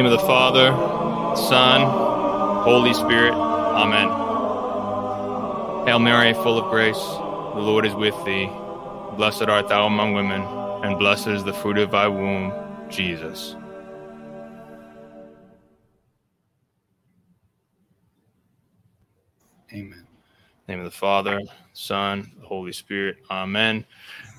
Name of the Father, Son, Holy Spirit. Amen. Hail Mary, full of grace, the Lord is with thee. Blessed art thou among women, and blessed is the fruit of thy womb, Jesus. Amen. In the name of the Father, Son, the Holy Spirit. Amen.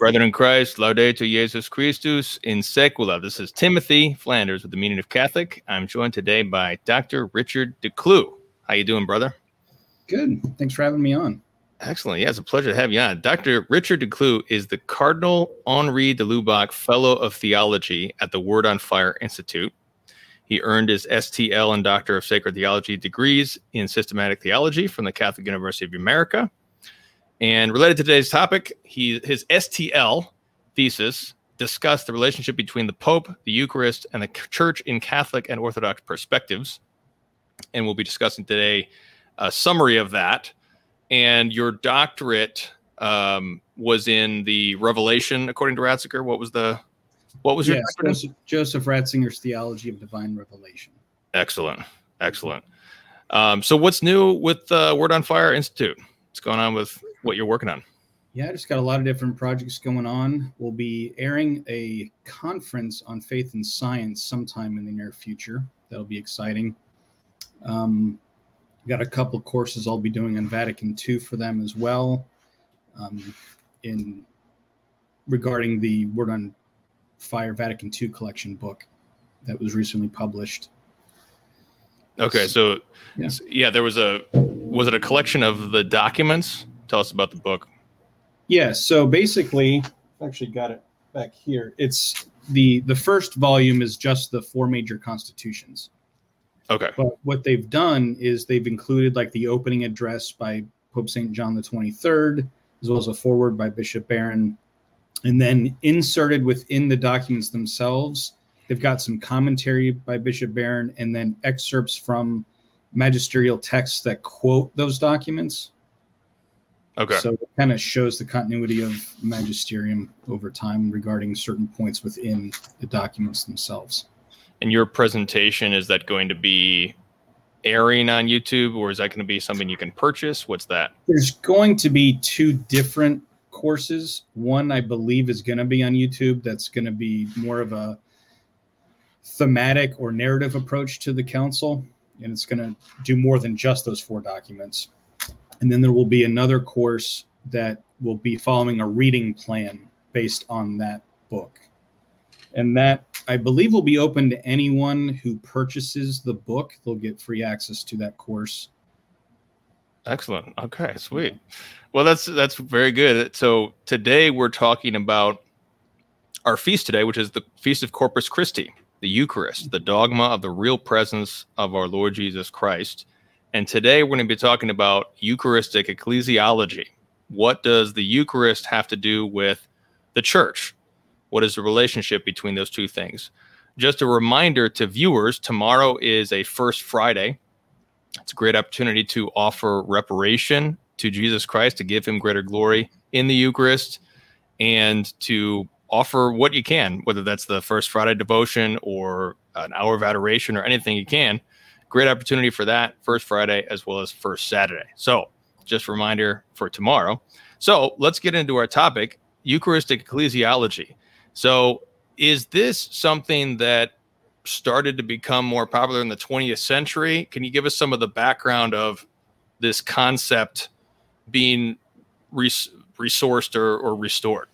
Brethren in Christ, Laudetur Jesus Christus in Secula. This is Timothy Flanders with the Meaning of Catholic. I'm joined today by Dr. Richard DeClue. How you doing, brother? Good. Thanks for having me on. Excellent. Yeah, it's a pleasure to have you on. Dr. Richard DeClue is the Cardinal Henri de Lubac Fellow of Theology at the Word on Fire Institute. He earned his STL and Doctor of Sacred Theology degrees in systematic theology from the Catholic University of America. And related to today's topic, he his STL thesis discussed the relationship between the Pope, the Eucharist, and the Church in Catholic and Orthodox perspectives. And we'll be discussing today a summary of that. And your doctorate um, was in the Revelation, according to Ratzinger. What was the what was your yes? Joseph, Joseph Ratzinger's Theology of Divine Revelation. Excellent, excellent. Um, so, what's new with uh, Word on Fire Institute? What's going on with what you're working on? Yeah, I just got a lot of different projects going on. We'll be airing a conference on faith and science sometime in the near future. That'll be exciting. Um, got a couple of courses I'll be doing on Vatican II for them as well. Um, in regarding the Word on Fire Vatican II collection book that was recently published. Okay, so Yeah. yeah. yeah, there was a was it a collection of the documents? Tell us about the book. Yeah, so basically, I've actually got it back here. It's the the first volume is just the four major constitutions. Okay, But what they've done is they've included like the opening address by Pope St. John the 23rd, as well as a foreword by Bishop Barron. And then inserted within the documents themselves, they've got some commentary by Bishop Barron and then excerpts from magisterial texts that quote those documents. Okay, So it kind of shows the continuity of magisterium over time regarding certain points within the documents themselves. and your presentation is that going to be airing on YouTube, or is that going to be something you can purchase? What's that? There's going to be two different courses. One, I believe, is going to be on YouTube. That's going to be more of a thematic or narrative approach to the council, and it's going to do more than just those four documents. And then there will be another course that will be following a reading plan based on that book. And that I believe will be open to anyone who purchases the book. They'll get free access to that course. Excellent. Okay, sweet. Well, that's that's very good. So today we're talking about our feast today, which is the feast of Corpus Christi, the Eucharist, the dogma of the real presence of our Lord Jesus Christ. And today we're going to be talking about Eucharistic ecclesiology. What does the Eucharist have to do with the church? What is the relationship between those two things? Just a reminder to viewers tomorrow is a First Friday. It's a great opportunity to offer reparation to Jesus Christ, to give him greater glory in the Eucharist, and to offer what you can, whether that's the First Friday devotion or an hour of adoration or anything you can. Great opportunity for that First Friday as well as First Saturday. So, just reminder for tomorrow. So, let's get into our topic Eucharistic ecclesiology. So, is this something that started to become more popular in the 20th century? Can you give us some of the background of this concept being res- resourced or, or restored?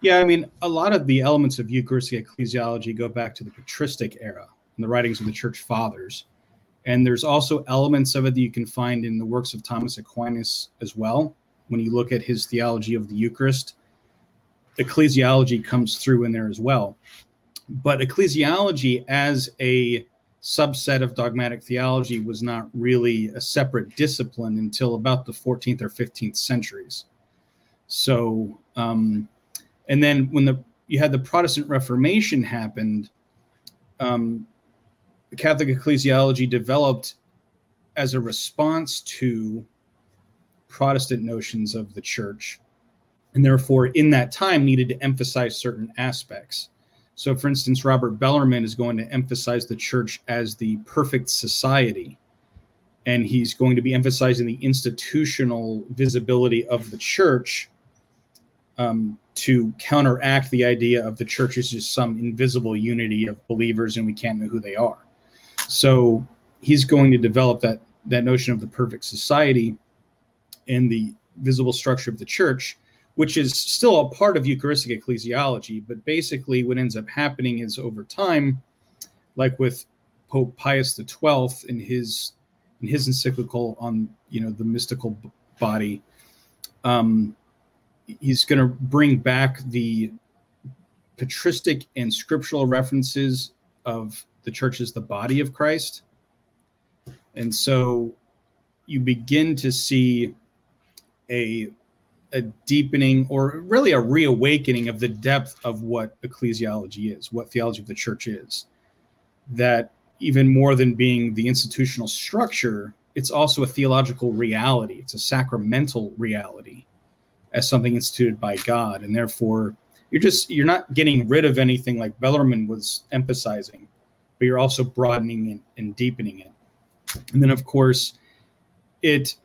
Yeah, I mean, a lot of the elements of Eucharistic ecclesiology go back to the patristic era in the writings of the church fathers. And there's also elements of it that you can find in the works of Thomas Aquinas as well. When you look at his theology of the Eucharist, ecclesiology comes through in there as well. But ecclesiology as a subset of dogmatic theology was not really a separate discipline until about the 14th or 15th centuries. So, um, and then when the you had the Protestant Reformation happened, um, Catholic ecclesiology developed as a response to Protestant notions of the church, and therefore in that time needed to emphasize certain aspects. So, for instance, Robert Bellarmine is going to emphasize the church as the perfect society. And he's going to be emphasizing the institutional visibility of the church um, to counteract the idea of the church as just some invisible unity of believers and we can't know who they are. So, he's going to develop that, that notion of the perfect society and the visible structure of the church which is still a part of Eucharistic ecclesiology. But basically, what ends up happening is over time, like with Pope Pius XII in his in his encyclical on you know the mystical body, um, he's going to bring back the patristic and scriptural references of the church is the body of Christ, and so you begin to see a a deepening or really a reawakening of the depth of what ecclesiology is, what theology of the church is. That even more than being the institutional structure, it's also a theological reality. It's a sacramental reality as something instituted by God. And therefore, you're just you're not getting rid of anything like Bellarmine was emphasizing, but you're also broadening it and deepening it. And then of course, it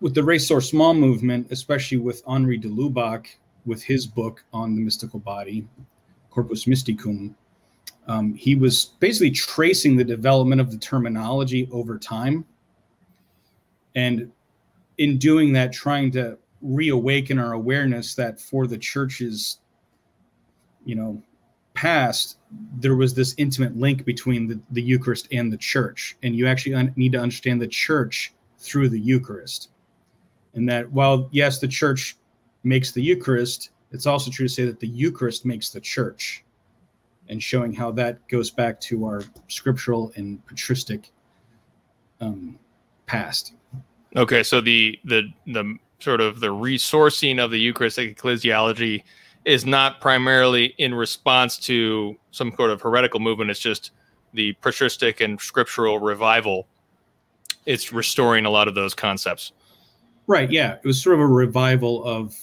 with the ressourcement movement, especially with Henri de Lubac, with his book on the mystical body, Corpus Mysticum, um, he was basically tracing the development of the terminology over time. And in doing that, trying to reawaken our awareness that for the church's, you know, past, there was this intimate link between the, the Eucharist and the church. And you actually un- need to understand the church through the Eucharist and that while yes the church makes the eucharist it's also true to say that the eucharist makes the church and showing how that goes back to our scriptural and patristic um, past okay so the the the sort of the resourcing of the eucharistic ecclesiology is not primarily in response to some sort of heretical movement it's just the patristic and scriptural revival it's restoring a lot of those concepts Right. Yeah. It was sort of a revival of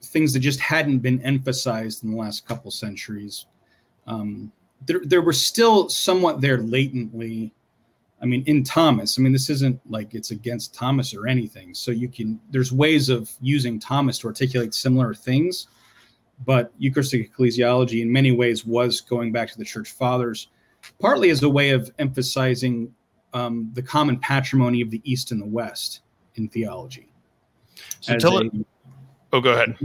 things that just hadn't been emphasized in the last couple centuries. Um, there, there were still somewhat there latently. I mean, in Thomas, I mean, this isn't like it's against Thomas or anything. So you can, there's ways of using Thomas to articulate similar things. But Eucharistic ecclesiology, in many ways, was going back to the church fathers, partly as a way of emphasizing um, the common patrimony of the East and the West in theology. So tell a, it. Oh, go ahead.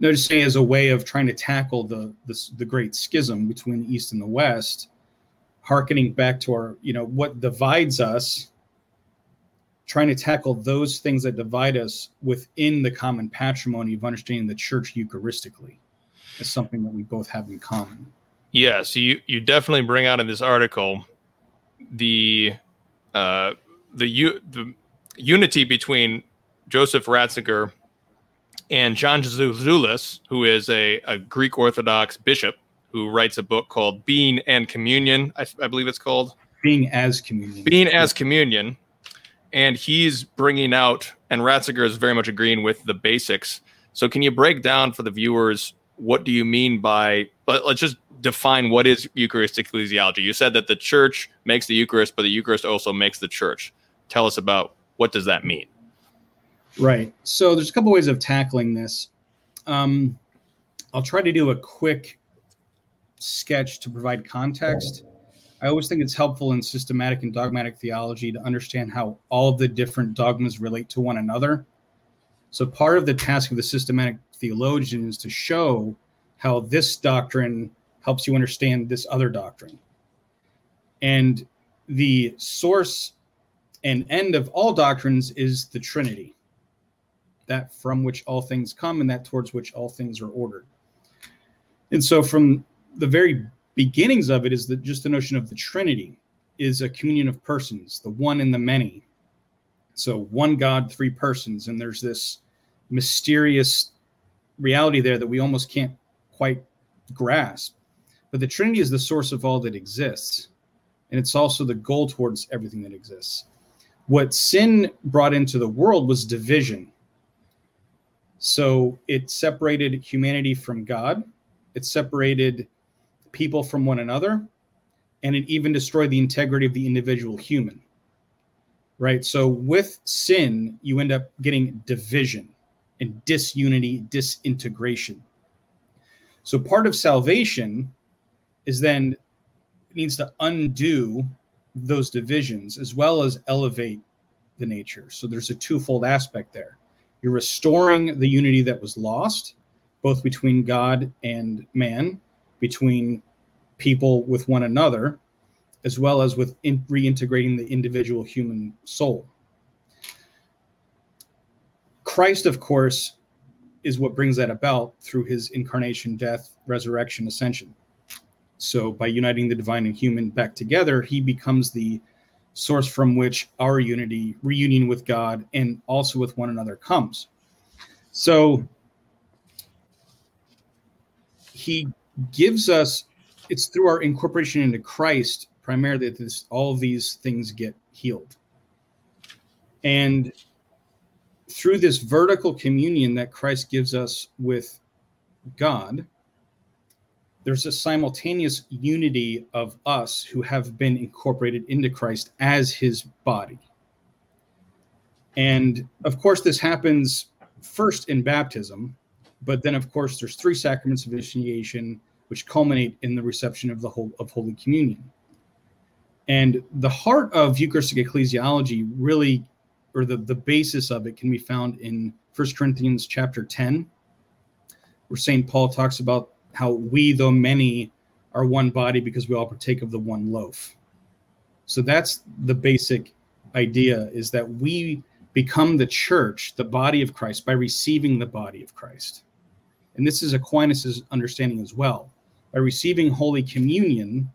No, just saying as a way of trying to tackle the, the the great schism between the East and the West, harkening back to our, you know, what divides us, trying to tackle those things that divide us within the common patrimony of understanding the church Eucharistically is something that we both have in common. Yeah, so you you definitely bring out in this article the uh the the unity between Joseph Ratzinger and John Zizioulas, who is a, a Greek Orthodox bishop who writes a book called Being and Communion, I, I believe it's called. Being as Communion. Being as Communion. And he's bringing out, and Ratzinger is very much agreeing with the basics. So, can you break down for the viewers what do you mean by, but let's just define what is Eucharistic ecclesiology. You said that the church makes the Eucharist, but the Eucharist also makes the church. Tell us about what does that mean? Right. So there's a couple ways of tackling this. Um, I'll try to do a quick sketch to provide context. I always think it's helpful in systematic and dogmatic theology to understand how all the different dogmas relate to one another. So, part of the task of the systematic theologian is to show how this doctrine helps you understand this other doctrine. And the source and end of all doctrines is the Trinity that from which all things come and that towards which all things are ordered. And so from the very beginnings of it is that just the notion of the Trinity is a communion of persons, the one and the many. So one God, three persons, and there's this mysterious reality there that we almost can't quite grasp. But the Trinity is the source of all that exists, and it's also the goal towards everything that exists. What sin brought into the world was division so it separated humanity from God. It separated people from one another, and it even destroyed the integrity of the individual human. Right? So with sin, you end up getting division and disunity, disintegration. So part of salvation is then needs to undo those divisions as well as elevate the nature. So there's a twofold aspect there. You're restoring the unity that was lost, both between God and man, between people with one another, as well as with in- reintegrating the individual human soul. Christ, of course, is what brings that about through his incarnation, death, resurrection, ascension. So, by uniting the divine and human back together, he becomes the source from which our unity, reunion with God, and also with one another comes. So, he gives us it's through our incorporation into Christ primarily that this, all these things get healed. And through this vertical communion that Christ gives us with God, there's a simultaneous unity of us who have been incorporated into Christ as his body. And of course, this happens first in baptism, but then, of course, there's three sacraments of initiation, which culminate in the reception of the whole of Holy Communion. And the heart of Eucharistic ecclesiology really, or the, the basis of it, can be found in First Corinthians chapter 10, where St. Paul talks about how we, though many, are one body because we all partake of the one loaf. So that's the basic idea is that we become the church, the body of Christ, by receiving the body of Christ. And this is Aquinas' understanding as well. By receiving Holy Communion,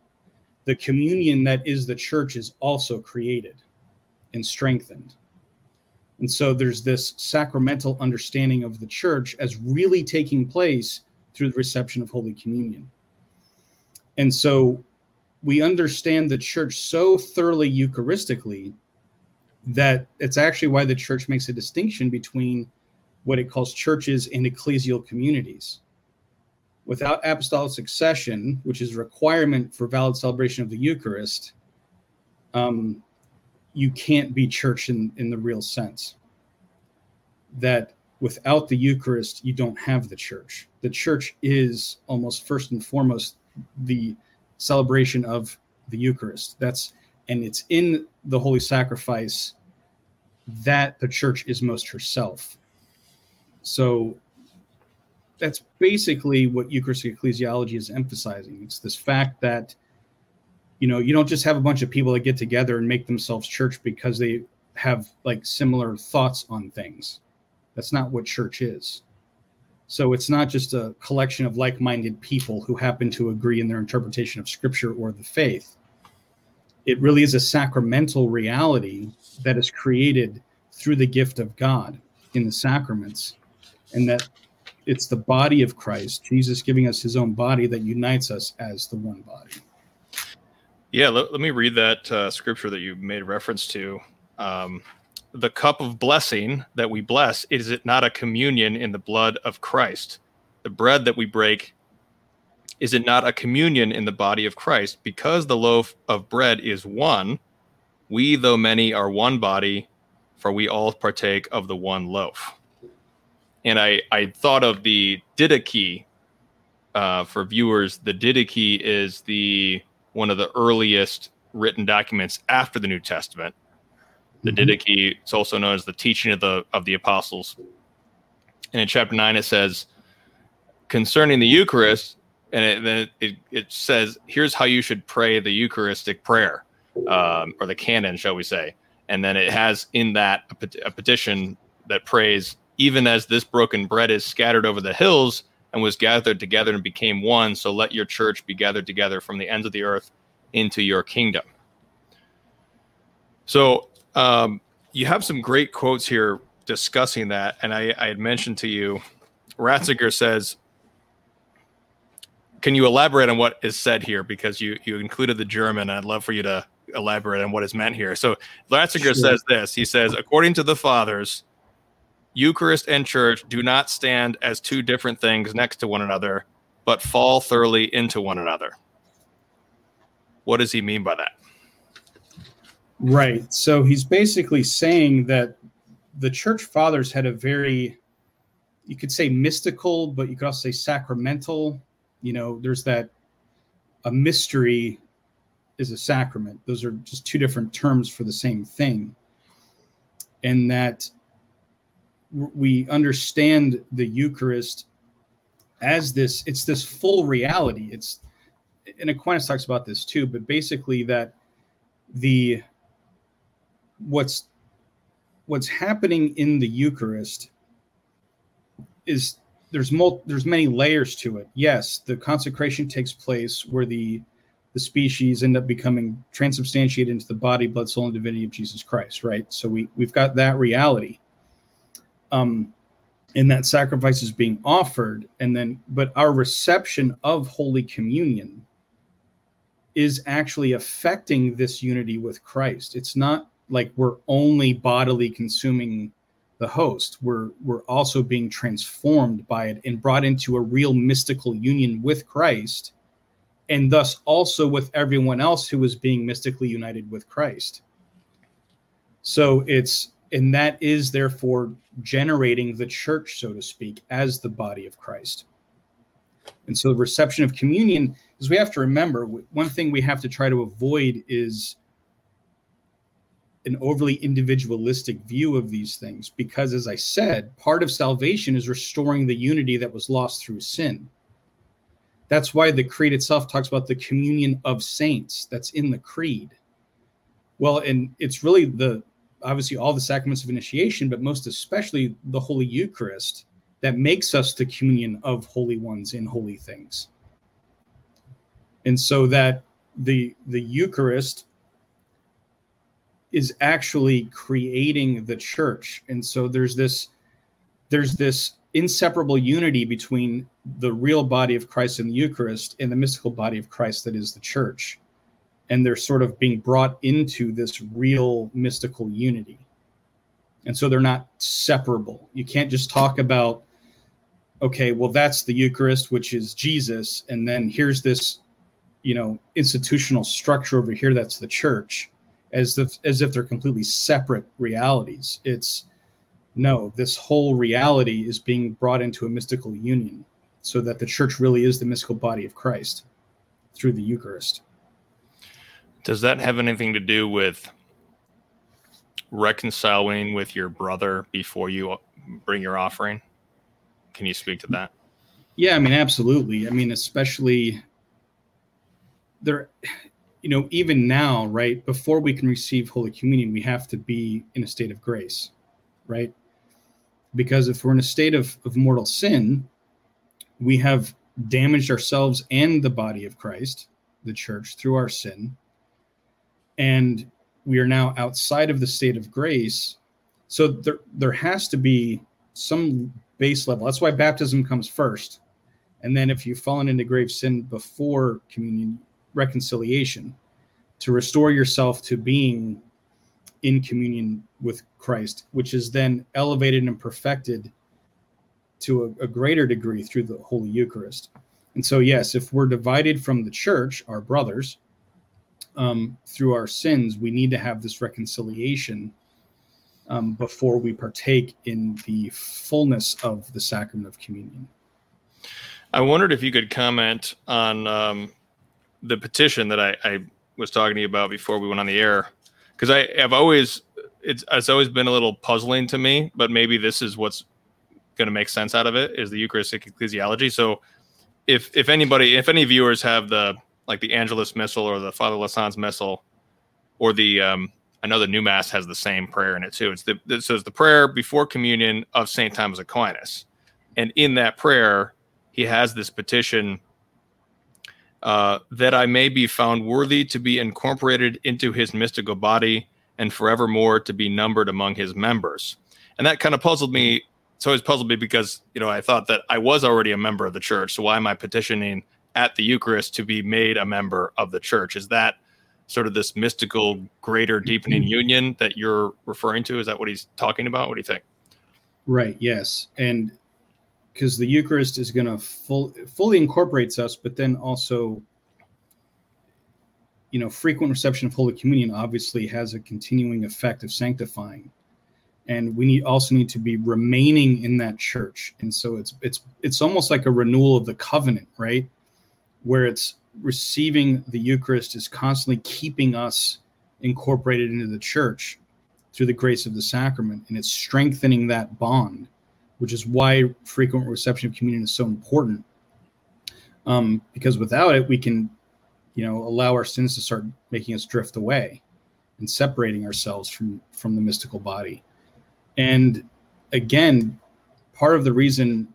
the communion that is the church is also created and strengthened. And so there's this sacramental understanding of the church as really taking place through the reception of Holy Communion. And so we understand the church so thoroughly Eucharistically that it's actually why the church makes a distinction between what it calls churches and ecclesial communities. Without apostolic succession, which is a requirement for valid celebration of the Eucharist, um, you can't be church in, in the real sense. That without the Eucharist, you don't have the church. The church is almost first and foremost the celebration of the Eucharist. That's and it's in the holy sacrifice that the church is most herself. So that's basically what Eucharistic ecclesiology is emphasizing. It's this fact that you know you don't just have a bunch of people that get together and make themselves church because they have like similar thoughts on things. That's not what church is. So it's not just a collection of like minded people who happen to agree in their interpretation of scripture or the faith. It really is a sacramental reality that is created through the gift of God in the sacraments and that it's the body of Christ, Jesus giving us his own body that unites us as the one body. Yeah, let, let me read that uh, scripture that you made reference to. Um, the cup of blessing that we bless, is it not a communion in the blood of Christ? The bread that we break, is it not a communion in the body of Christ? Because the loaf of bread is one, we, though many, are one body, for we all partake of the one loaf and I I thought of the Didache uh, for viewers. The Didache is the one of the earliest written documents after the New Testament. The mm-hmm. Didache is also known as the teaching of the of the apostles. And in chapter nine, it says concerning the Eucharist, and it, then it, it says here's how you should pray the Eucharistic prayer, um, or the canon, shall we say? And then it has in that a, a petition that prays even as this broken bread is scattered over the hills and was gathered together and became one, so let your church be gathered together from the ends of the earth into your kingdom. So um, you have some great quotes here discussing that. And I, I had mentioned to you, Ratzinger says, can you elaborate on what is said here? Because you, you included the German. I'd love for you to elaborate on what is meant here. So Ratzinger sure. says this. He says, according to the fathers, Eucharist and church do not stand as two different things next to one another, but fall thoroughly into one another. What does he mean by that? Right. So he's basically saying that the church fathers had a very, you could say mystical, but you could also say sacramental. You know, there's that a mystery is a sacrament. Those are just two different terms for the same thing. And that we understand the Eucharist as this, it's this full reality. It's, and Aquinas talks about this too, but basically that the what's what's happening in the Eucharist is there's mul- there's many layers to it. Yes, the consecration takes place where the the species end up becoming transubstantiated into the body, blood, soul, and divinity of Jesus Christ, right? So we we've got that reality. Um and that sacrifice is being offered and then but our reception of holy communion is actually affecting this unity with Christ. It's not like we're only bodily consuming the host we're we're also being transformed by it and brought into a real mystical union with Christ and thus also with everyone else who is being mystically united with Christ so it's and that is therefore generating the church so to speak as the body of Christ. And so the reception of communion is we have to remember one thing we have to try to avoid is an overly individualistic view of these things because as i said part of salvation is restoring the unity that was lost through sin. That's why the creed itself talks about the communion of saints that's in the creed. Well and it's really the obviously all the sacraments of initiation but most especially the holy eucharist that makes us the communion of holy ones in holy things. And so that the the eucharist is actually creating the church. And so there's this there's this inseparable unity between the real body of Christ in the Eucharist and the mystical body of Christ that is the church and they're sort of being brought into this real mystical unity and so they're not separable you can't just talk about okay well that's the eucharist which is jesus and then here's this you know institutional structure over here that's the church as if as if they're completely separate realities. It's no, this whole reality is being brought into a mystical union so that the church really is the mystical body of Christ through the Eucharist. Does that have anything to do with reconciling with your brother before you bring your offering? Can you speak to that? Yeah, I mean, absolutely. I mean, especially there you know, even now, right, before we can receive Holy Communion, we have to be in a state of grace, right? Because if we're in a state of, of mortal sin, we have damaged ourselves and the body of Christ, the church, through our sin. And we are now outside of the state of grace. So there, there has to be some base level. That's why baptism comes first. And then if you've fallen into grave sin before communion, reconciliation to restore yourself to being in communion with Christ, which is then elevated and perfected to a, a, greater degree through the Holy Eucharist. And so, yes, if we're divided from the church, our brothers, um, through our sins, we need to have this reconciliation um, before we partake in the fullness of the sacrament of communion. I wondered if you could comment on um, the petition that I, I, was talking to you about before we went on the air, because I have always it's it's always been a little puzzling to me, but maybe this is what's going to make sense out of it is the Eucharistic ecclesiology. So, if if anybody, if any viewers have the like the Angelus Missal or the Father Lasance Missal, or the um, I know the New Mass has the same prayer in it too. It's the it says the prayer before communion of Saint Thomas Aquinas, and in that prayer, he has this petition uh, that I may be found worthy to be incorporated into his mystical body and forevermore to be numbered among his members. And that kind of puzzled me. It's always puzzled me because, you know, I thought that I was already a member of the church. So why am I petitioning at the Eucharist to be made a member of the church? Is that sort of this mystical, greater, deepening mm-hmm. union that you're referring to? Is that what he's talking about? What do you think? Right. Yes. And because the Eucharist is going to full, fully incorporates us, but then also you know, frequent reception of Holy Communion obviously has a continuing effect of sanctifying, and we need also need to be remaining in that church. And so it's it's it's almost like a renewal of the covenant, right? Where it's receiving the Eucharist is constantly keeping us incorporated into the church through the grace of the sacrament, and it's strengthening that bond, which is why frequent reception of communion is so important. Um, because without it, we can you know allow our sins to start making us drift away and separating ourselves from from the mystical body and again part of the reason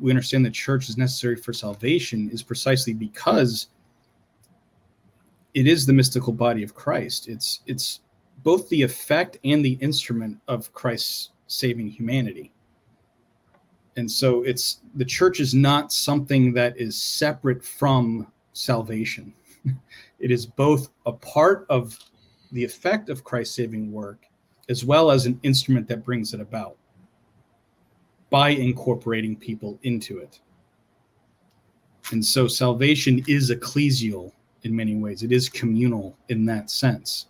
we understand the church is necessary for salvation is precisely because it is the mystical body of Christ. It's it's both the effect and the instrument of Christ's saving humanity. And so it's the church is not something that is separate from salvation it is both a part of the effect of Christ's saving work as well as an instrument that brings it about by incorporating people into it. And so salvation is ecclesial in many ways, it is communal in that sense.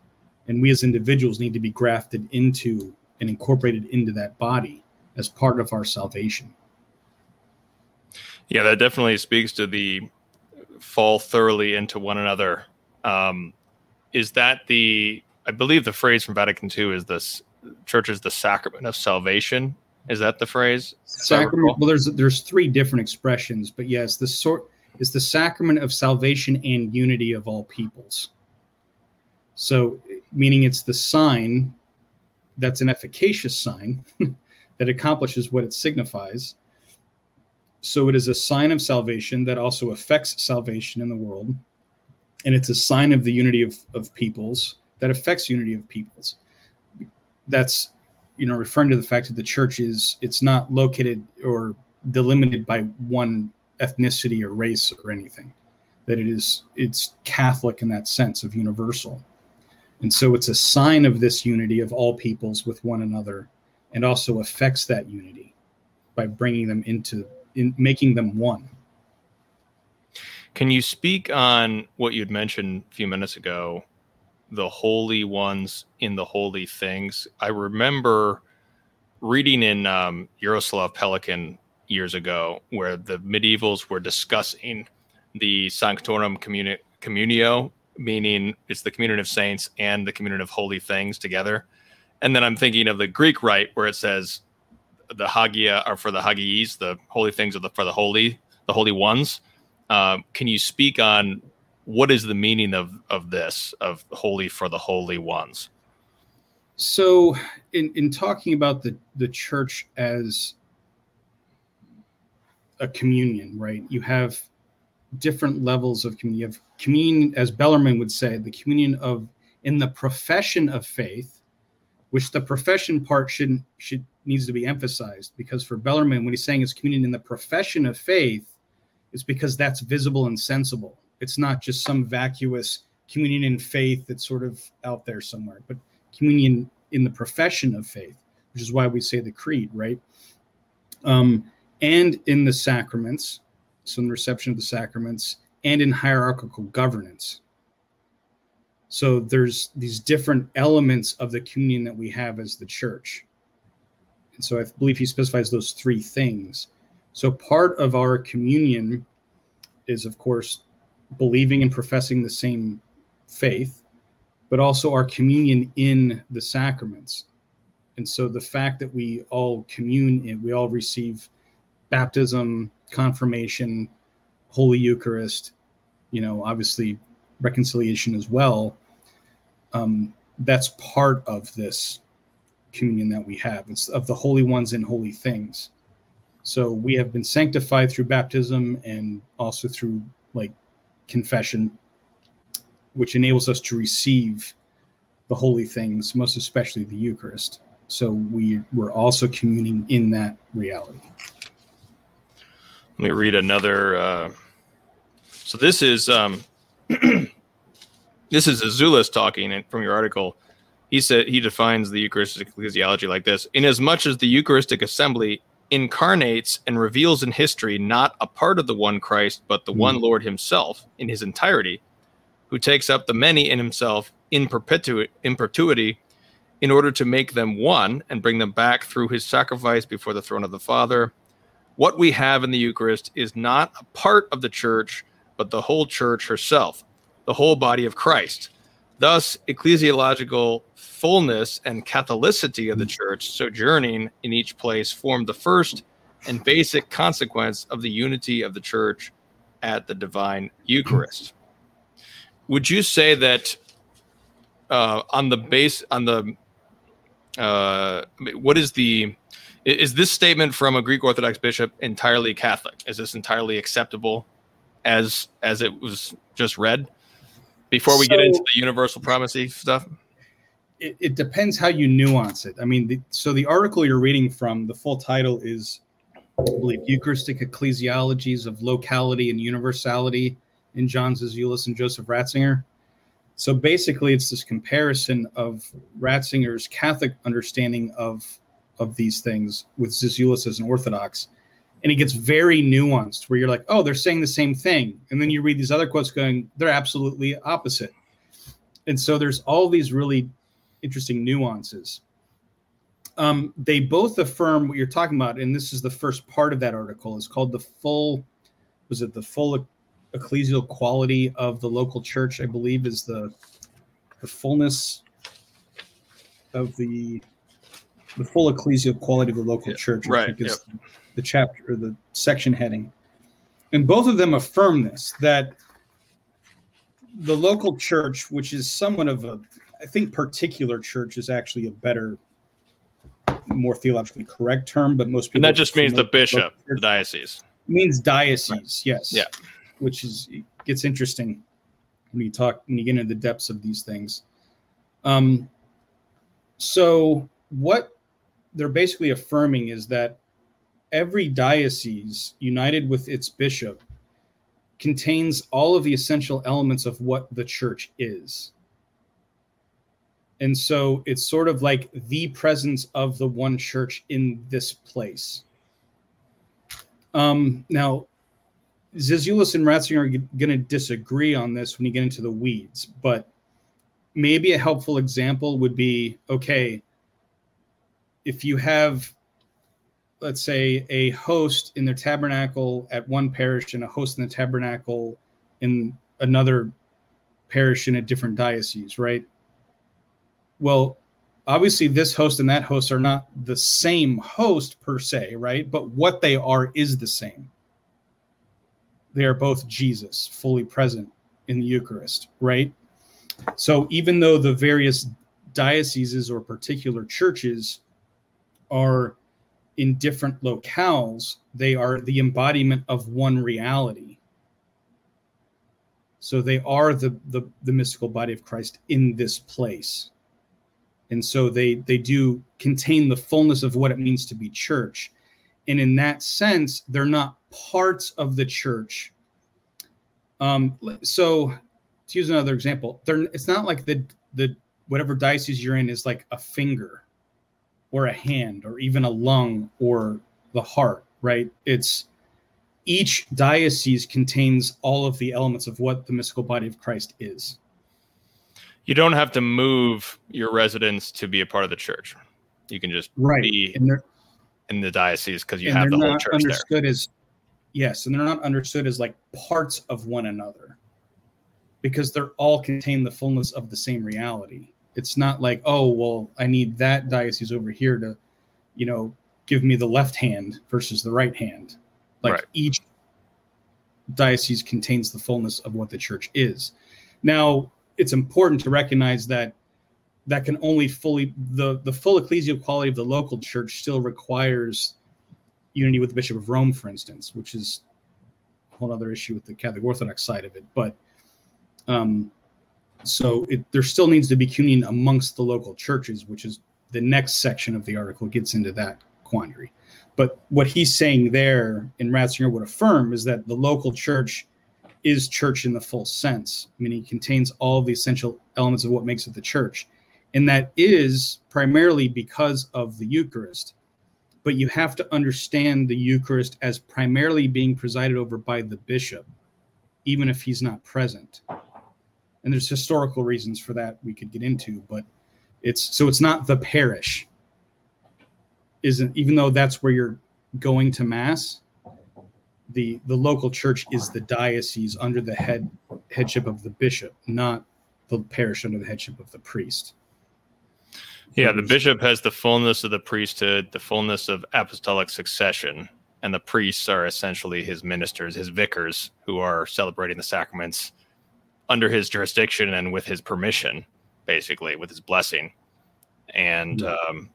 And we as individuals need to be grafted into and incorporated into that body as part of our salvation. Yeah, that definitely speaks to the fall thoroughly into one another. Um, is that the? I believe the phrase from Vatican II is this: "Church is the sacrament of salvation." Is that the phrase? Sacrament. Well, there's there's three different expressions, but yes, the sort is the sacrament of salvation and unity of all peoples. So, meaning it's the sign that's an efficacious sign that accomplishes what it signifies so it is a sign of salvation that also affects salvation in the world. And it's a sign of the unity of, of peoples that affects unity of peoples. That's, you know, referring to the fact that the church is, it's not located or delimited by one ethnicity or race or anything. That it is, it's Catholic in that sense of universal. And so it's a sign of this unity of all peoples with one another and also affects that unity by bringing them into in making them one. Can you speak on what you'd mentioned a few minutes ago, the holy ones in the holy things? I remember reading in um, Yaroslav Pelikan years ago where the medievals were discussing the Sanctorum Communi- Communio, meaning it's the communion of saints and the communion of holy things together. And then I'm thinking of the Greek rite where it says the Hagia are for the Hagies, the holy things are the, for the holy, the holy ones. Um, can you speak on what is the meaning of of this of holy for the holy ones? So, in in talking about the the church as a communion, right? You have different levels of communion. You have communion, as Bellarmine would say, the communion of in the profession of faith, which the profession part shouldn't should needs to be emphasized because for Bellarmine, when he's saying it's communion in the profession of faith, it's because that's visible and sensible. It's not just some vacuous communion in faith that's sort of out there somewhere, but communion in the profession of faith, which is why we say the creed, right? Um, and in the sacraments, so in the reception of the sacraments, and in hierarchical governance. So there's these different elements of the communion that we have as the church. And so I believe he specifies those three things. So part of our communion is, of course, believing and professing the same faith, but also our communion in the sacraments. And so the fact that we all commune we all receive baptism, confirmation, Holy Eucharist, you know, obviously reconciliation as well. Um, that's part of this communion that we have. It's of the holy ones and holy things. So we have been sanctified through baptism and also through like confession, which enables us to receive the holy things, most especially the Eucharist. So we were also communing in that reality. Let me read another. Uh, so this is um, this is Zizioulas talking from your article he said he defines the Eucharistic ecclesiology like this: inasmuch as the Eucharistic assembly incarnates and reveals in history not a part of the one Christ, but the mm. one Lord Himself in His entirety, who takes up the many in himself in, perpetu- in perpetuity in order to make them one and bring them back through his sacrifice before the throne of the Father. What we have in the Eucharist is not a part of the church, but the whole church herself, the whole body of Christ. Thus, ecclesiological fullness and Catholicity of the church sojourning in each place form the first and basic consequence of the unity of the church at the divine Eucharist. Would you say that uh, on the base on the uh, what is the is this statement from a Greek Orthodox bishop entirely Catholic? Is this entirely acceptable as as it was just read? Before we so, get into the universal primacy stuff, it, it, depends how you nuance it. I mean, the, so the article you're reading from, the full title is, I believe, Eucharistic Ecclesiologies of Locality and Universality in John's Zizioulas and Joseph Ratzinger. So basically, it's this comparison of Ratzinger's Catholic understanding of of these things with Zizioulas as an Orthodox, and it gets very nuanced. Where you're like, oh, they're saying the same thing, and then you read these other quotes going, they're absolutely opposite. And so there's all these really interesting nuances. Um, they both affirm what you're talking about, and this is the first part of that article. It's called the full. Was it the full ecclesial quality of the local church, I believe, is the the fullness of the the full ecclesial quality of the local yeah, church. right. Yep. The chapter or the section heading. And both of them affirm this that the local church, which is somewhat of a, I think particular church is actually a better, more theologically correct term, but most people. And that just means the bishop, the diocese. means diocese, yes. Yeah which is gets interesting when you talk when you get into the depths of these things. Um, so what they're basically affirming is that every diocese united with its bishop contains all of the essential elements of what the church is. And so it's sort of like the presence of the one church in this place. Um, now, Zizioulas and Ratzinger are going to disagree on this when you get into the weeds, but maybe a helpful example would be okay, if you have, let's say, a host in their tabernacle at one parish and a host in the tabernacle in another parish in a different diocese, right? Well, obviously, this host and that host are not the same host per se, right? But what they are is the same they are both Jesus, fully present in the Eucharist, right? So even though the various dioceses or particular churches are in different locales, they are the embodiment of one reality. So they are the, the, the mystical body of Christ in this place. And so they they do contain the fullness of what it means to be church. And in that sense, they're not parts of the church. Um, so to use another example, they're, it's not like the the whatever diocese you're in is like a finger or a hand or even a lung or the heart, right? It's each diocese contains all of the elements of what the mystical body of Christ is. You don't have to move your residence to be a part of the church. You can just right. be in the diocese because you have the whole church understood there. as Yes, and they're not understood as like parts of one another because they're all contain the fullness of the same reality. It's not like, oh, well, I need that diocese over here to, you know, give me the left hand versus the right hand. Like right. each diocese contains the fullness of what the church is. Now, it's important to recognize that that can only fully the the full ecclesial quality of the local church still requires unity with the Bishop of Rome, for instance, which is a whole other issue with the Catholic Orthodox side of it. But um, so it, there still needs to be communion amongst the local churches, which is the next section of the article gets into that quandary. But what he's saying there, and Ratzinger would affirm, is that the local church is church in the full sense. meaning it contains all the essential elements of what makes it the church. And that is primarily because of the Eucharist but you have to understand the Eucharist as primarily being presided over by the bishop, even if he's not present. And there's historical reasons for that we could get into, but it's so it's not the parish. Isn't even though that's where you're going to mass, the the local church is the diocese under the head headship of the bishop, not the parish under the headship of the priest. Yeah, the bishop has the fullness of the priesthood, the fullness of apostolic succession, and the priests are essentially his ministers, his vicars, who are celebrating the sacraments under his jurisdiction and with his permission, basically with his blessing. And um,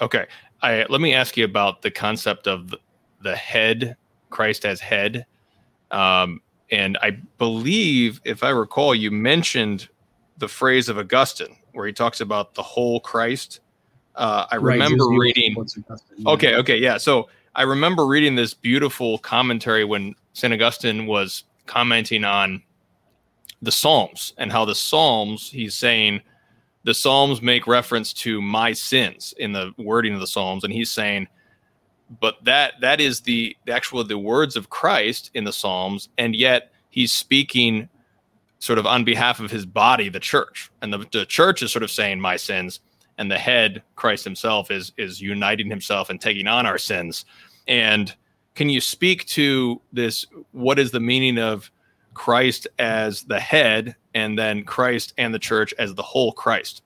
okay, I let me ask you about the concept of the head, Christ as head. Um, and I believe, if I recall, you mentioned the phrase of Augustine where he talks about the whole Christ. Uh, I right, remember reading. Okay, okay, yeah. So I remember reading this beautiful commentary when St. Augustine was commenting on the Psalms and how the Psalms, he's saying, the Psalms make reference to my sins in the wording of the Psalms, and he's saying, but that that is the, the actual the words of Christ in the Psalms, and yet he's speaking sort of on behalf of his body, the church, and the, the church is sort of saying my sins, and the head, Christ Himself, is is uniting Himself and taking on our sins. And can you speak to this? What is the meaning of Christ as the head, and then Christ and the church as the whole Christ?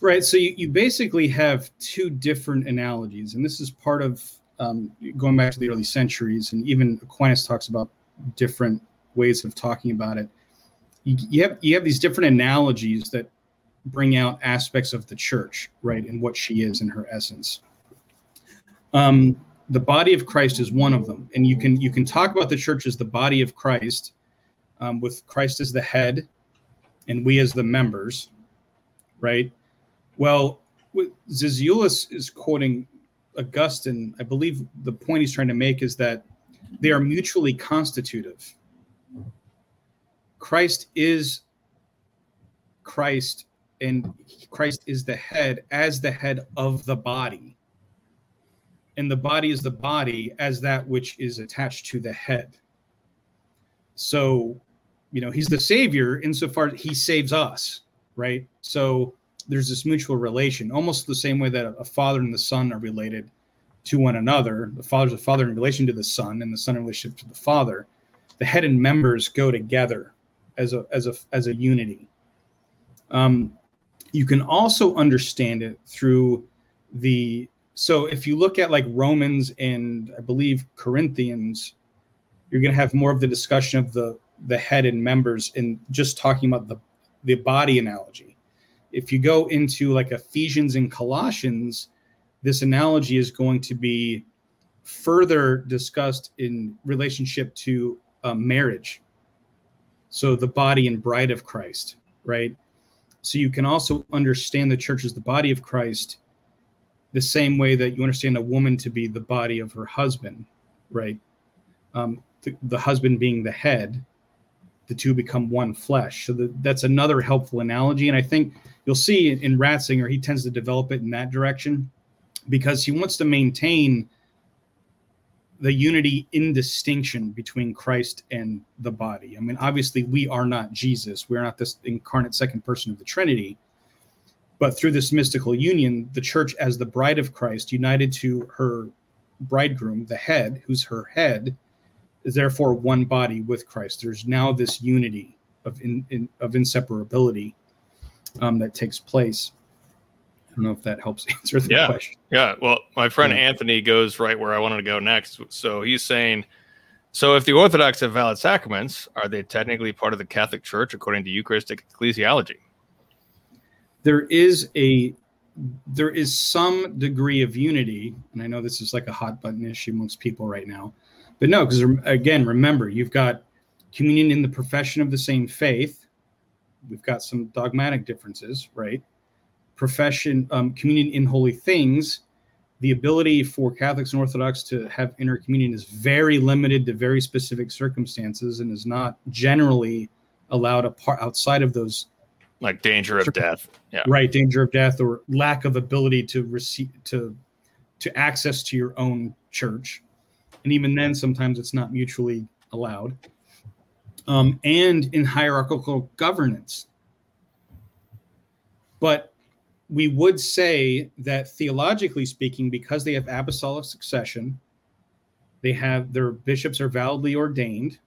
Right. So you, you basically have two different analogies, and this is part of um, going back to the early centuries, and even Aquinas talks about different ways of talking about it. You, you have you have these different analogies that bring out aspects of the church, right, and what she is in her essence. Um, the body of Christ is one of them, and you can you can talk about the church as the body of Christ, um, with Christ as the head, and we as the members, right? Well, Zizioulas is quoting Augustine. I believe the point he's trying to make is that they are mutually constitutive. Christ is Christ, and Christ is the head as the head of the body and the body is the body as that which is attached to the head. So, you know, he's the savior insofar he saves us, right? So there's this mutual relation, almost the same way that a father and the son are related to one another. The father's a father in relation to the son, and the son in relationship to the father. The head and members go together as a as a as a unity. Um, you can also understand it through the so if you look at like Romans and I believe Corinthians, you're going to have more of the discussion of the the head and members and just talking about the the body analogy. If you go into like Ephesians and Colossians, this analogy is going to be further discussed in relationship to uh, marriage. So the body and bride of Christ, right? So you can also understand the church as the body of Christ the same way that you understand a woman to be the body of her husband, right? Um, the, the husband being the head, the two become one flesh. So the, that's another helpful analogy. And I think you'll see in, in Ratzinger, he tends to develop it in that direction because he wants to maintain the unity in distinction between Christ and the body. I mean, obviously, we are not Jesus. We're not this incarnate second person of the Trinity. But through this mystical union, the church, as the bride of Christ, united to her bridegroom, the head, who's her head, is therefore one body with Christ. There's now this unity of in, in of inseparability um, that takes place. I don't know if that helps answer the yeah. question. Yeah. Well, my friend yeah. Anthony goes right where I wanted to go next. So he's saying, so if the Orthodox have valid sacraments, are they technically part of the Catholic Church according to Eucharistic ecclesiology? There is a there is some degree of unity, and I know this is like a hot button issue amongst people right now, but no, because again, remember you've got communion in the profession of the same faith. We've got some dogmatic differences, right? Profession, um, communion in holy things. The ability for Catholics and Orthodox to have intercommunion is very limited to very specific circumstances and is not generally allowed apart outside of those like danger of death. Yeah. Right danger of death or lack of ability to receive to to access to your own church. And even then sometimes it's not mutually allowed. Um, and in hierarchical governance. But we would say that theologically speaking, because they have apostolic succession, they have their bishops are validly ordained,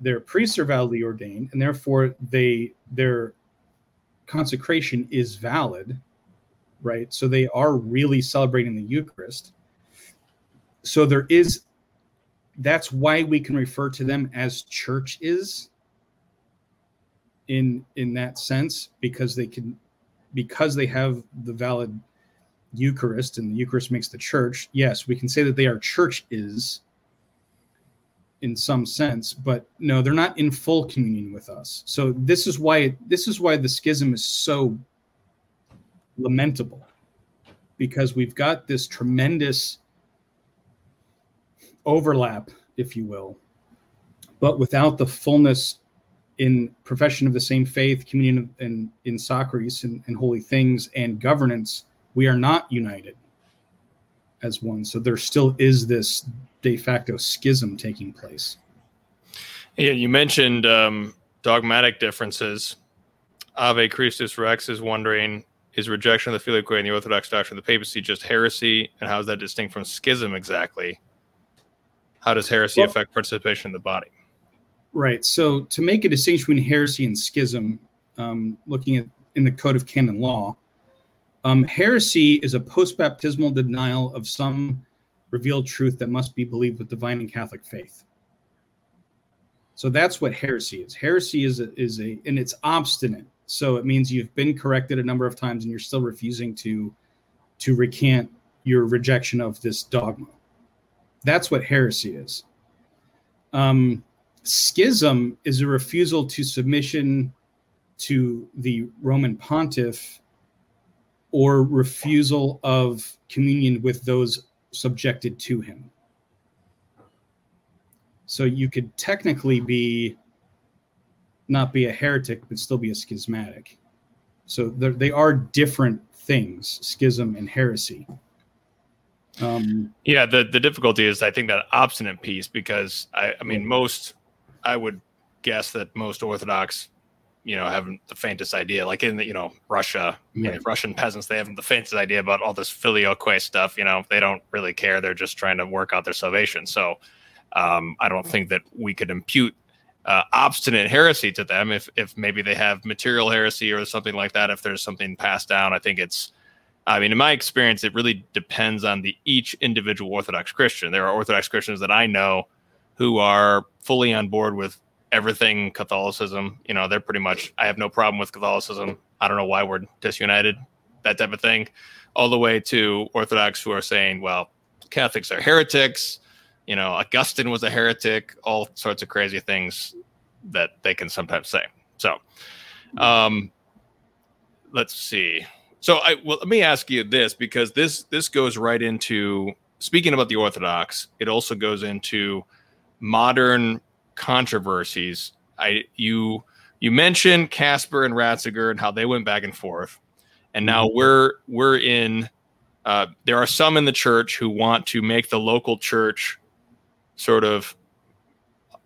their priests are validly ordained, and therefore they their consecration is valid, right? So they are really celebrating the Eucharist. So there is that's why we can refer to them as church is in in that sense because they can because they have the valid Eucharist and the Eucharist makes the church. Yes, we can say that they are church is in some sense, but no, they're not in full communion with us. So this is why this is why the schism is so lamentable because we've got this tremendous overlap, if you will, but without the fullness in profession of the same faith, communion and in sacraments and, and holy things and governance, we are not united as one. So there still is this de facto schism taking place. Yeah, you mentioned um, dogmatic differences. Ave Christus Rex is wondering is rejection of the filioque and the Orthodox doctrine of the papacy just heresy, and how is that distinct from schism exactly? How does heresy well, affect participation in the body? Right. So to make a distinction between heresy and schism, um, looking at in the Code of Canon Law, um, heresy is a post-baptismal denial of some revealed truth that must be believed with divine and Catholic faith. So that's what heresy is. Heresy is a, is a and it's obstinate. So it means you've been corrected a number of times and you're still refusing to to recant your rejection of this dogma. That's what heresy is. Um, schism is a refusal to submission to the Roman pontiff or refusal of communion with those subjected to him. So you could technically be not be a heretic, but still be a schismatic. So they are different things, schism and heresy. Um, yeah, the the difficulty is I think that obstinate piece because I, I mean most I would guess that most Orthodox, you know, haven't the faintest idea. Like in the, you know Russia, right. Russian peasants, they haven't the faintest idea about all this filioque stuff. You know, they don't really care. They're just trying to work out their salvation. So um, I don't think that we could impute uh, obstinate heresy to them if if maybe they have material heresy or something like that. If there's something passed down, I think it's I mean, in my experience, it really depends on the each individual Orthodox Christian. There are Orthodox Christians that I know who are fully on board with everything Catholicism. You know, they're pretty much I have no problem with Catholicism. I don't know why we're disunited, that type of thing, all the way to Orthodox who are saying, well, Catholics are heretics. You know, Augustine was a heretic. All sorts of crazy things that they can sometimes say. So, um, let's see. So I well, let me ask you this because this this goes right into speaking about the Orthodox. It also goes into modern controversies. I you you mentioned Kasper and Ratzinger and how they went back and forth, and now mm-hmm. we're we're in. Uh, there are some in the church who want to make the local church sort of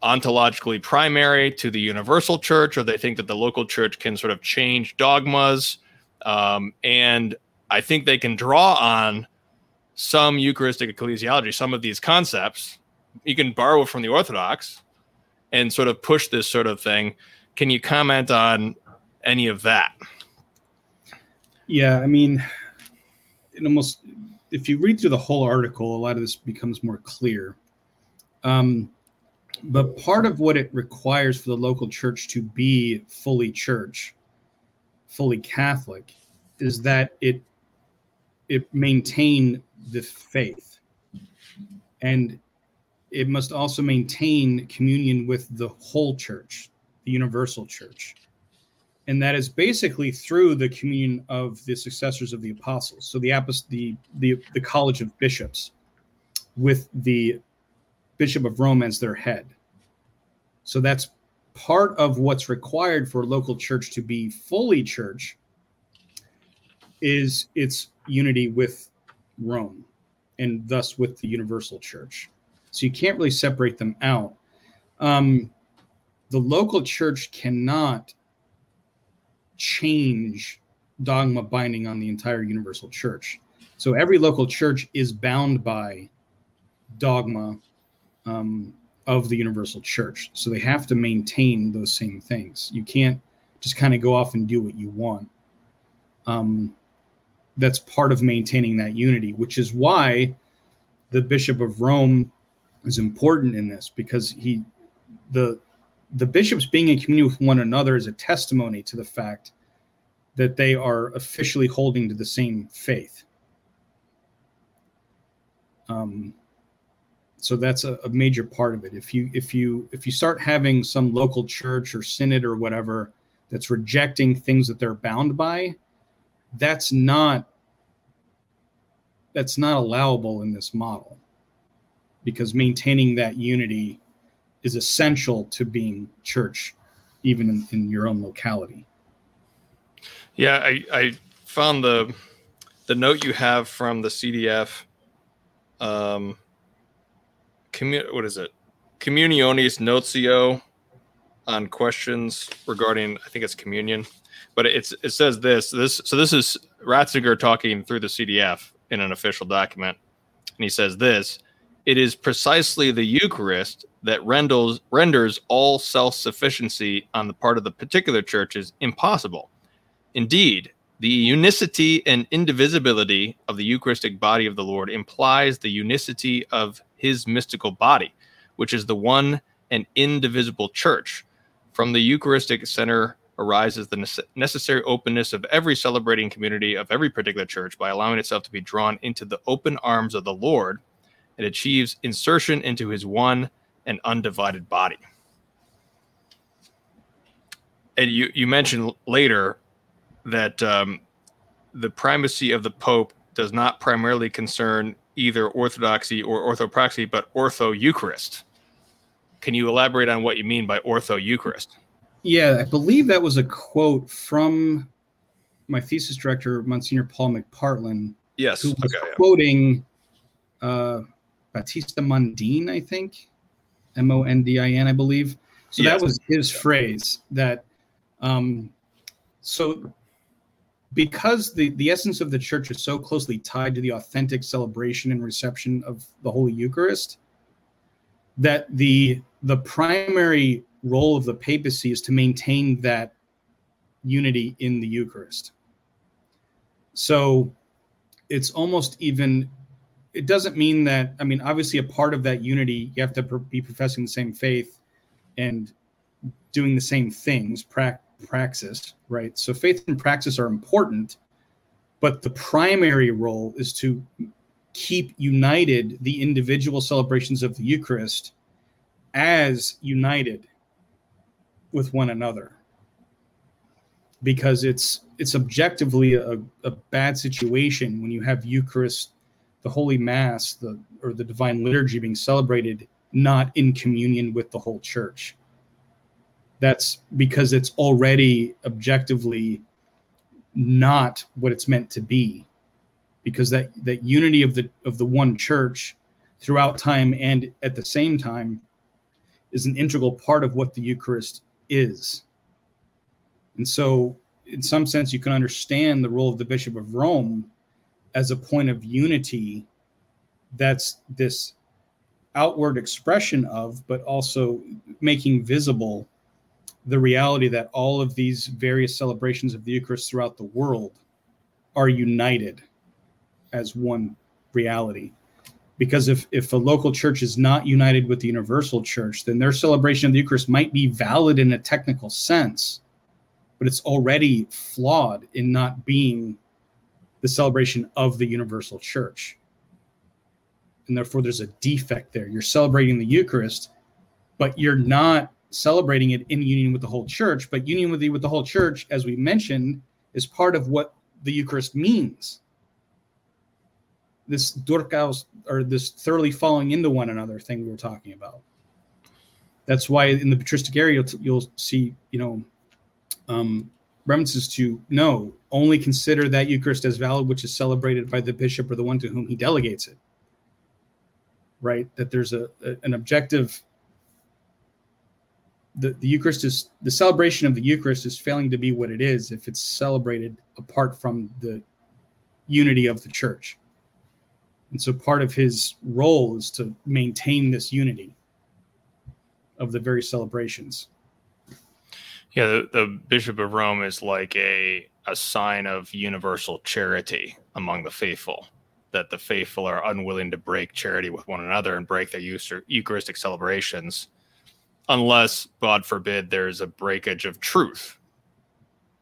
ontologically primary to the universal church, or they think that the local church can sort of change dogmas um, and I think they can draw on some Eucharistic ecclesiology, some of these concepts. You can borrow from the Orthodox and sort of push this sort of thing. Can you comment on any of that? Yeah, I mean, it almost if you read through the whole article, a lot of this becomes more clear. Um, but part of what it requires for the local church to be fully church fully Catholic is that it it maintain the faith and it must also maintain communion with the whole church the universal church. And that is basically through the communion of the successors of the apostles. So the the the, the college of bishops with the bishop of rome as their head. So that's part of what's required for a local church to be fully church is its unity with Rome and thus with the universal church. So you can't really separate them out. Um, the local church cannot change dogma binding on the entire universal church. So every local church is bound by dogma um, of the universal church. So they have to maintain those same things. You can't just kind of go off and do what you want. Um, that's part of maintaining that unity, which is why the Bishop of Rome is important in this because he the the bishops being in communion with one another is a testimony to the fact that they are officially holding to the same faith. Um, so that's a, a, major part of it. If you if you if you start having some local church or synod or whatever that's rejecting things that they're bound by, that's not that's not allowable in this model because maintaining that unity is essential to being church even in, in your own locality. Yeah I, I found the the note you have from the cdf um commu- what is it? Communionis notio on questions regarding i think it's communion but it's it says this this so this is ratzinger talking through the cdf in an official document. And he says this it is precisely the Eucharist that renders, renders all self sufficiency on the part of the particular churches impossible. Indeed, the unicity and indivisibility of the Eucharistic body of the Lord implies the unicity of his mystical body, which is the one and indivisible church. From the Eucharistic center arises the necessary openness of every celebrating community of every particular church by allowing itself to be drawn into the open arms of the Lord it achieves insertion into his one and undivided body. And you, you mentioned later that um, the primacy of the Pope does not primarily concern either orthodoxy or orthopraxy, but ortho Eucharist. Can you elaborate on what you mean by ortho Eucharist? Yeah, I believe that was a quote from my thesis director, Monsignor Paul McPartlan. Yes, who was okay, quoting uh, Battista Mondin, I think, M O N D I N, I believe. So yes. that was his phrase that. Um, so because the, the essence of the church is so closely tied to the authentic celebration and reception of the Holy Eucharist, that the the primary role of the papacy is to maintain that unity in the Eucharist. So it's almost even it doesn't mean that i mean obviously a part of that unity you have to be professing the same faith and doing the same things pra- praxis right? So faith and praxis are important but the primary role is to keep united the individual celebrations of the eucharist as united with one another. Because it's it's objectively a, a bad situation when you have eucharist the Holy Mass, the or the Divine Liturgy being celebrated not in communion with the whole church. That's because it's already objectively not what it's meant to be. Because that, that unity of the of the one church throughout time and at the same time is an integral part of what the Eucharist is. And so, in some sense, you can understand the role of the Bishop of Rome as a point of unity that's this outward expression of, but also making visible the reality that all of these various celebrations of the Eucharist throughout the world are united as one reality. Because if, if a local church is not united with the universal church, then their celebration of the Eucharist might be valid in a technical sense, but it's already flawed in not being the celebration of the universal church. And therefore, there's a defect there. You're celebrating the Eucharist, but you're not celebrating it in union with the whole church. But union with the, with the whole church, as we mentioned, is part of what the Eucharist means. This dorkaos or this thoroughly falling into one another thing we were talking about. That's why in the patristic area you'll, you'll see, you know, um, references to no, only consider that Eucharist as valid, which is celebrated by the bishop or the one to whom he delegates it. Right? That there's a, a an objective the, the Eucharist is the celebration of the Eucharist is failing to be what it is if it's celebrated apart from the unity of the church. And so part of his role is to maintain this unity of the very celebrations. Yeah, the, the Bishop of Rome is like a a sign of universal charity among the faithful, that the faithful are unwilling to break charity with one another and break their Eucharistic celebrations, unless, God forbid, there's a breakage of truth.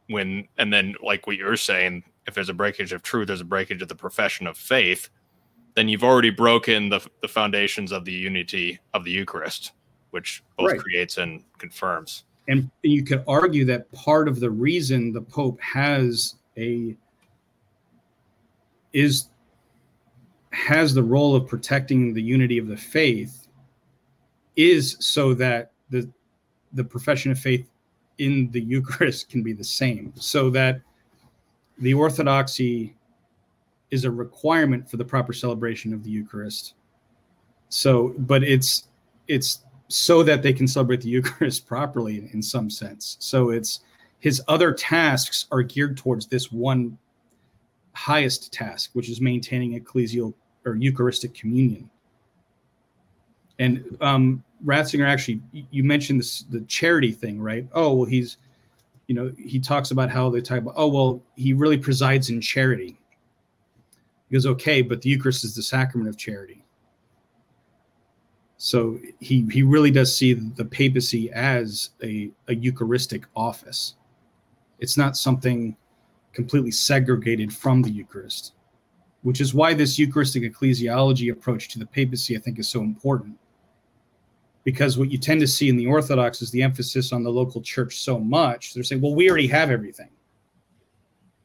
When and then, like what you're saying, if there's a breakage of truth, there's a breakage of the profession of faith, then you've already broken the, the foundations of the unity of the Eucharist, which both right. creates and confirms and you could argue that part of the reason the pope has a is has the role of protecting the unity of the faith is so that the the profession of faith in the eucharist can be the same. So that the orthodoxy is a requirement for the proper celebration of the eucharist. So but it's it's so that they can celebrate the Eucharist properly in some sense. So it's his other tasks are geared towards this one highest task, which is maintaining ecclesial or Eucharistic communion. And um, Ratzinger actually, you mentioned this the charity thing, right? Oh well, he's, you know, he talks about how they talk about. Oh well, he really presides in charity. He goes, okay, but the Eucharist is the sacrament of charity. So he he really does see the papacy as a, a Eucharistic office. It's not something completely segregated from the Eucharist, which is why this Eucharistic ecclesiology approach to the papacy, I think, is so important. Because what you tend to see in the Orthodox is the emphasis on the local church so much. They're saying, well, we already have everything.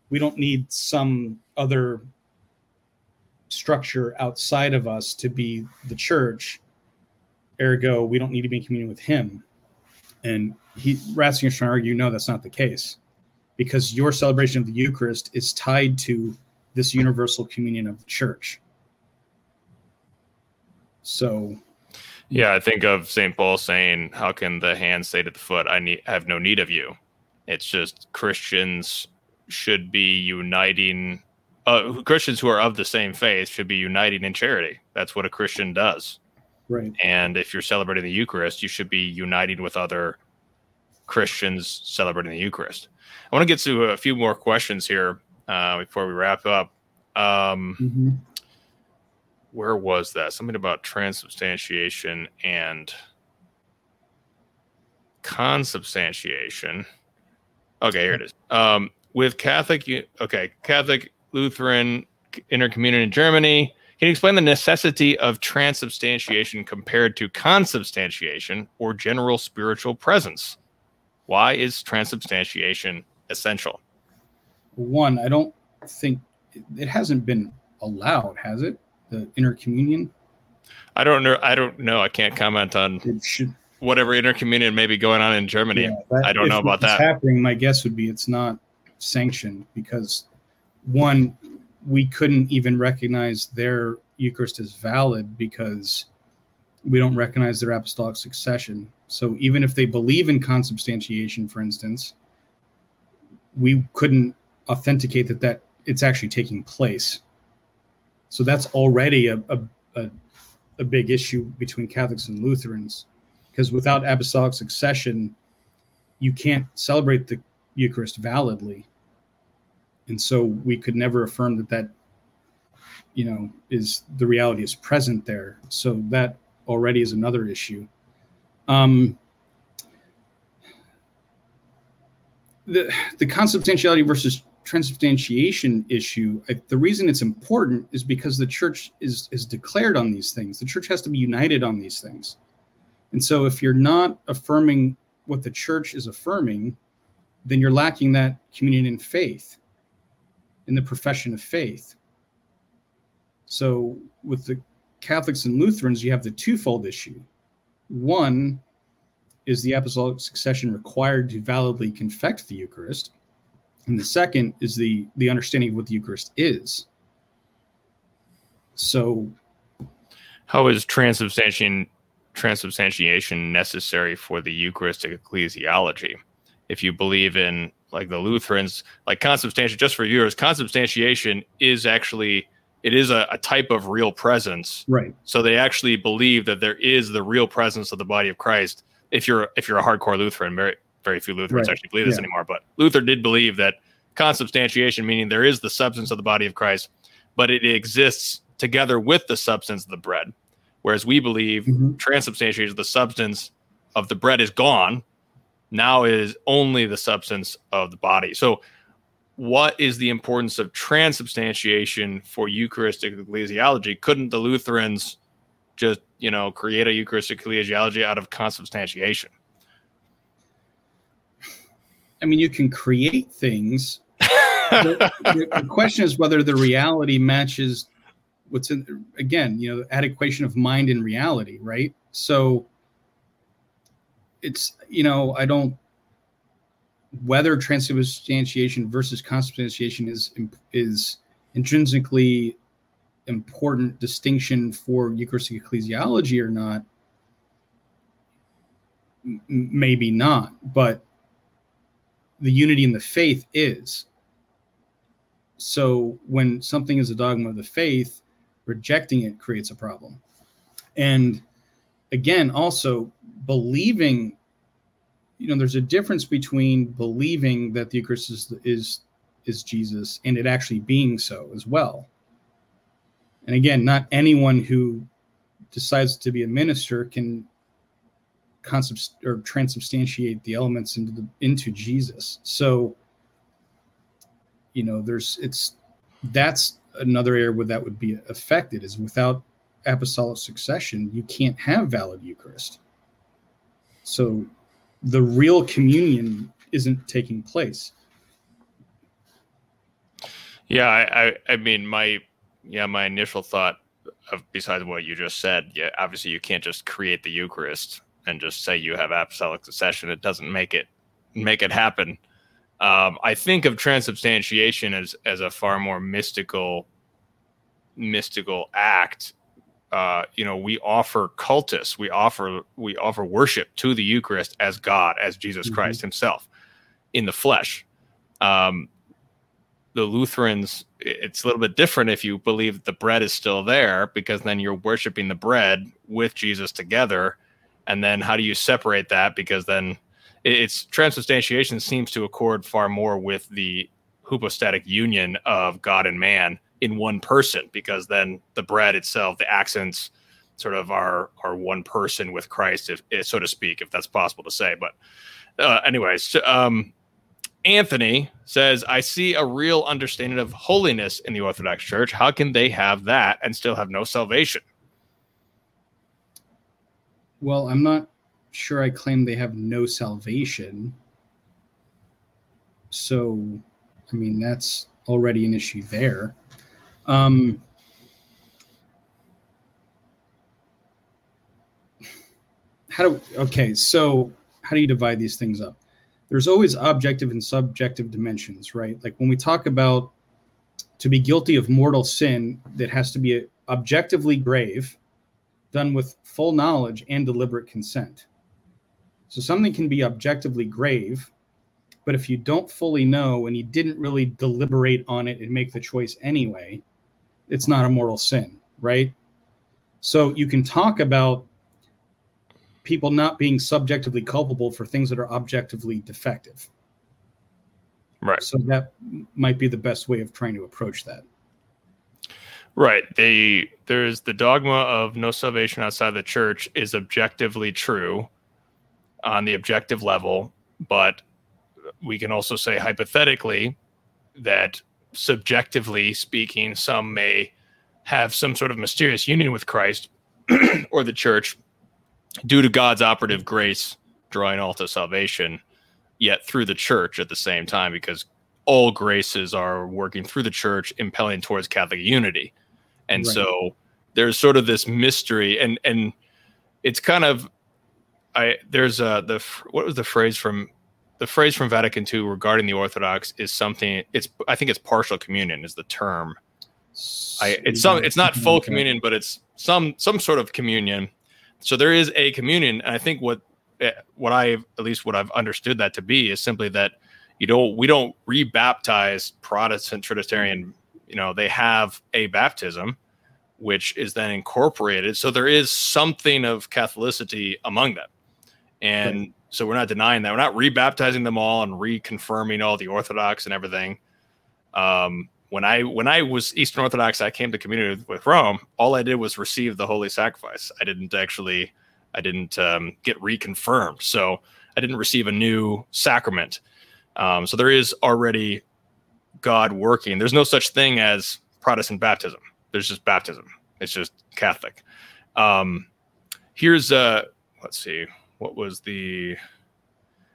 We don't need some other structure outside of us to be the church Ergo, we don't need to be in communion with him. And he Ratzinger's trying argue, no, that's not the case. Because your celebration of the Eucharist is tied to this universal communion of the church. So yeah, I think of St. Paul saying, How can the hand say to the foot, I need have no need of you? It's just Christians should be uniting uh, Christians who are of the same faith should be uniting in charity. That's what a Christian does. Right. And if you're celebrating the Eucharist, you should be uniting with other Christians celebrating the Eucharist. I want to get to a few more questions here uh, before we wrap up. Um, mm-hmm. Where was that? Something about transubstantiation and consubstantiation. Okay, here it is. Um, with Catholic, okay, Catholic, Lutheran, intercommunion in Germany, can you explain the necessity of transubstantiation compared to consubstantiation or general spiritual presence? Why is transubstantiation essential? One, I don't think it hasn't been allowed, has it? The intercommunion. I don't know. I don't know. I can't comment on should, whatever intercommunion may be going on in Germany. Yeah, that, I don't know about that. Happening, my guess would be it's not sanctioned because one, we couldn't even recognize their Eucharist as valid because we don't recognize their apostolic succession. So even if they believe in consubstantiation, for instance, we couldn't authenticate that that it's actually taking place. So that's already a, a, a, a big issue between Catholics and Lutherans because without apostolic succession, you can't celebrate the Eucharist validly and so we could never affirm that that you know is the reality is present there. So that already is another issue. Um the the consubstantiality versus transubstantiation issue the reason it's important is because the church is is declared on these things. The church has to be united on these things. And so if you're not affirming what the church is affirming then you're lacking that communion in faith in the profession of faith. So with the Catholics and Lutherans, you have the twofold issue. One is the apostolic succession required to validly confect the Eucharist, and the second is the the understanding of what the Eucharist is. So, how is transubstantiation transubstantiation necessary for the Eucharistic ecclesiology. If you believe in like the Lutherans, like consubstantiation, just for viewers, consubstantiation is actually it is a, a, type of real presence. Right. So they actually believe that there is the real presence of the body of Christ. If you're if you're a hardcore Lutheran, very very few Lutherans right. actually believe this yeah. anymore, but Luther did believe that consubstantiation, meaning there is the substance of the body of Christ, but it exists together with the substance of the bread. Whereas we believe mm-hmm. transubstantiation, the substance of the bread is gone. Now is only the substance of the body. So, what is the importance of transubstantiation for Eucharistic ecclesiology? Couldn't the Lutherans just, you know, create a Eucharistic ecclesiology out of consubstantiation? I mean, you can create things. the, the, question is whether the reality matches what's in. Again, you know, the adequation of mind and reality, right? So it's you know, I don't whether transubstantiation versus consubstantiation is is intrinsically important distinction for Eucharistic ecclesiology or not. M- maybe not, but the unity in the faith is. So when something is a dogma of the faith, rejecting it creates a problem. And again, also believing, you know, there's a difference between believing that the Eucharist is, is, is Jesus and it actually being so as well. And again, not anyone who decides to be a minister can consubst or transubstantiate the elements into the into Jesus. So, you know, there's it's that's another area where that would be affected is without apostolic succession, you can't have valid Eucharist. So the real communion isn't taking place. Yeah, I, I, I mean my yeah, my initial thought of besides what you just said, yeah, obviously you can't just create the Eucharist and just say you have apostolic succession. It doesn't make it make it happen. Um, I think of transubstantiation as as a far more mystical mystical act. Uh, you know, we offer cultus, we offer we offer worship to the Eucharist as God, as Jesus mm-hmm. Christ Himself in the flesh. Um, the Lutherans, it's a little bit different if you believe the bread is still there, because then you're worshiping the bread with Jesus together and then how do you separate that because then it's transubstantiation seems to accord far more with the hypostatic union of God and man in one person because then the bread itself the accents sort of are are one person with Christ if, if so to speak if that's possible to say but uh, anyways um, Anthony says I see a real understanding of holiness in the Orthodox Church how can they have that and still have no salvation well, I'm not sure I claim they have no salvation. So, I mean, that's already an issue there. Um, how do okay so how do you divide these things up there's always objective and subjective dimensions right like when we talk about to be guilty of mortal sin that has to be objectively grave done with full knowledge and deliberate consent. So something can be objectively grave, but if you don't fully know and you didn't really deliberate on it and make the choice anyway, it's not a mortal sin, right? So you can talk about people not being subjectively culpable for things that are objectively defective. Right. So that might be the best way of trying to approach that. Right. They there's the dogma of no salvation outside the church is objectively true on the objective level, but we can also say hypothetically that subjectively speaking, some may have some sort of mysterious union with Christ or the church due to God's operative grace drawing all to salvation, yet through the church at the same time, because all graces are working through the church, impelling towards Catholic unity and right. so there's sort of this mystery and and it's kind of i there's a the what was the phrase from the phrase from vatican ii regarding the orthodox is something it's i think it's partial communion is the term I, it's some it's not full communion but it's some some sort of communion so there is a communion, and I think what eh, what I at least what I've understood that to be is simply that you don't we don't rebaptize Protestant Trinitarian. You know, they have a baptism, which is then incorporated. So there is something of Catholicity among them, and right. So we're not denying that. We're not rebaptizing them all and reconfirming all the Orthodox and everything. Um, when I when I was Eastern Orthodox, I came to community with Rome. All I did was receive the holy sacrifice. I didn't actually, I didn't um, get reconfirmed. So I didn't receive a new sacrament. Um, so there is already God working. There's no such thing as Protestant baptism. There's just baptism. It's just Catholic. Um, here's uh let's see, what was the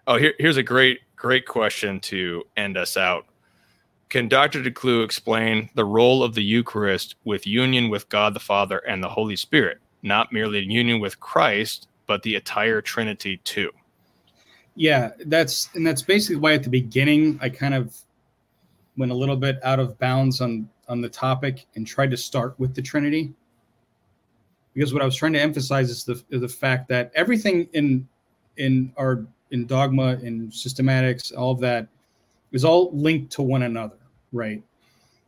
oh here, here's a great great question to end us out can Dr. DeClue explain the role of the Eucharist with union with God the Father and the Holy Spirit, not merely union with Christ, but the entire Trinity too? Yeah, that's and that's basically why at the beginning I kind of went a little bit out of bounds on on the topic and tried to start with the Trinity. Because what I was trying to emphasize is the is the fact that everything in in our in dogma in systematics, all of that is all linked to one another, right?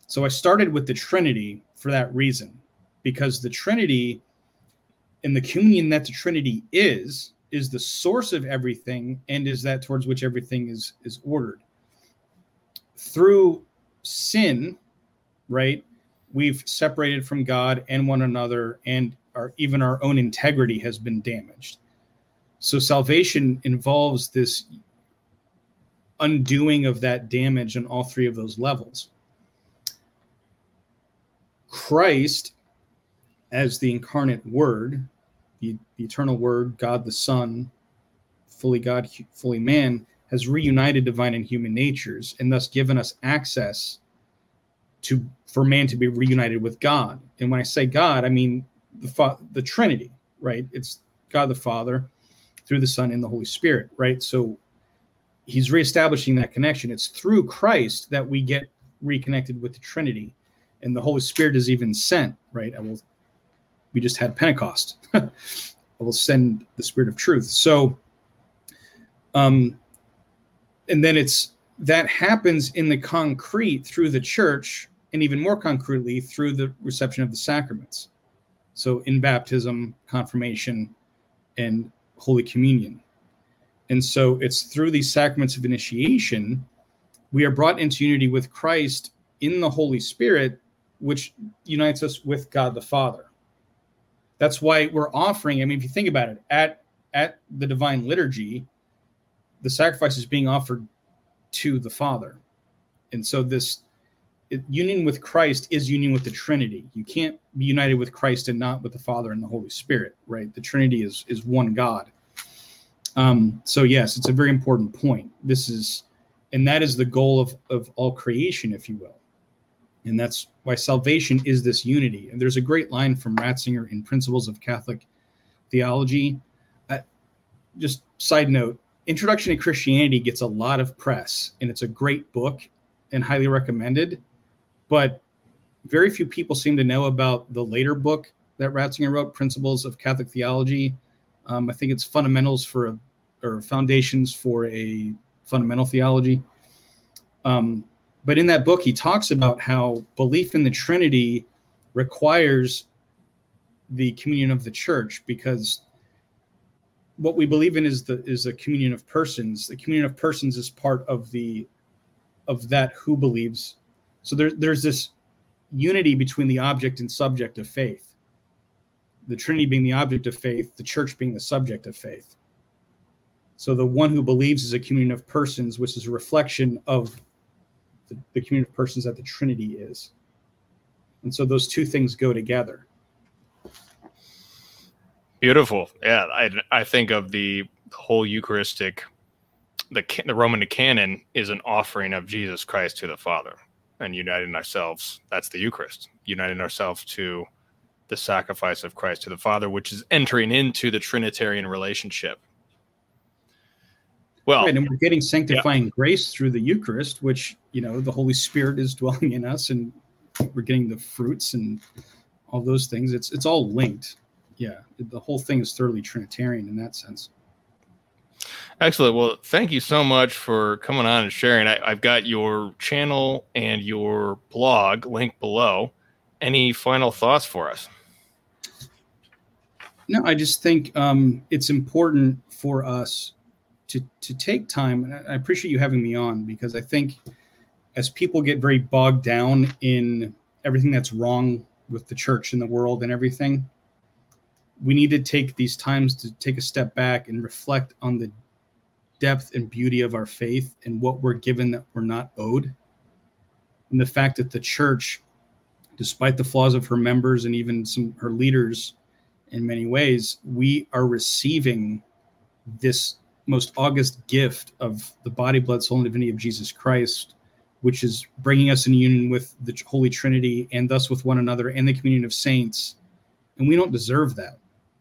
So I started with the Trinity for that reason, because the Trinity and the communion that the Trinity is, is the source of everything and is that towards which everything is is ordered. Through sin, right? We've separated from God and one another, and our even our own integrity has been damaged. So salvation involves this undoing of that damage on all three of those levels. Christ, as the incarnate Word, the, the eternal Word, God the Son, fully God, fully man, has reunited divine and human natures and thus given us access to for man to be reunited with God. And when I say God, I mean the the Trinity, right? It's God the Father through the Son and the Holy Spirit, right? So he's reestablishing that connection. It's through Christ that we get reconnected with the Trinity, and the Holy Spirit is even sent. Right? I will. We just had Pentecost. I will send the Spirit of Truth. So, um, and then it's that happens in the concrete through the church, and even more concretely through the reception of the sacraments. So, in baptism, confirmation, and Holy Communion. And so it's through these sacraments of initiation, we are brought into unity with Christ in the Holy Spirit, which unites us with God the Father. That's why we're offering. I mean, if you think about it, at at the divine liturgy, the sacrifice is being offered to the Father, and so this union with Christ is union with the Trinity. You can't be united with Christ and not with the Father and the Holy Spirit, right? The Trinity is is one God. Um, so yes, it's a very important point. This is, and that is the goal of of all creation, if you will, and that's why salvation is this unity. And there's a great line from Ratzinger in Principles of Catholic Theology. Uh, just side note: Introduction to Christianity gets a lot of press, and it's a great book and highly recommended. But very few people seem to know about the later book that Ratzinger wrote, Principles of Catholic Theology. Um, I think it's fundamentals for a or foundations for a fundamental theology. Um, but in that book, he talks about how belief in the Trinity requires the communion of the church because what we believe in is the is a communion of persons. The communion of persons is part of the of that who believes. So there, there's this unity between the object and subject of faith. The Trinity being the object of faith, the church being the subject of faith. So the one who believes is a communion of persons, which is a reflection of the, the communion of persons that the Trinity is. And so those two things go together. Beautiful. Yeah, I, I think of the whole Eucharistic, the the Roman canon is an offering of Jesus Christ to the Father, and uniting ourselves. That's the Eucharist, uniting ourselves to the sacrifice of Christ to the Father, which is entering into the Trinitarian relationship. Well, right, and we're getting sanctifying yeah. grace through the Eucharist, which you know the Holy Spirit is dwelling in us, and we're getting the fruits and all those things. It's it's all linked. yeah, the whole thing is thoroughly Trinitarian in that sense. Excellent. Well, thank you so much for coming on and sharing. I, have got your channel and your blog linked below. Any final thoughts for us? No, I just think um, it's important for us to to take time. I appreciate you having me on because I think as people get very bogged down in everything that's wrong with the church and the world and everything, we need to take these times to take a step back and reflect on the depth and beauty of our faith and what we're given that we're not owed. And the fact that the church, despite the flaws of her members and even some her leaders in many ways, we are receiving this most august gift of the body, blood, soul, and divinity of Jesus Christ, which is bringing us in union with the Holy Trinity and thus with one another and the communion of saints. And we don't deserve that.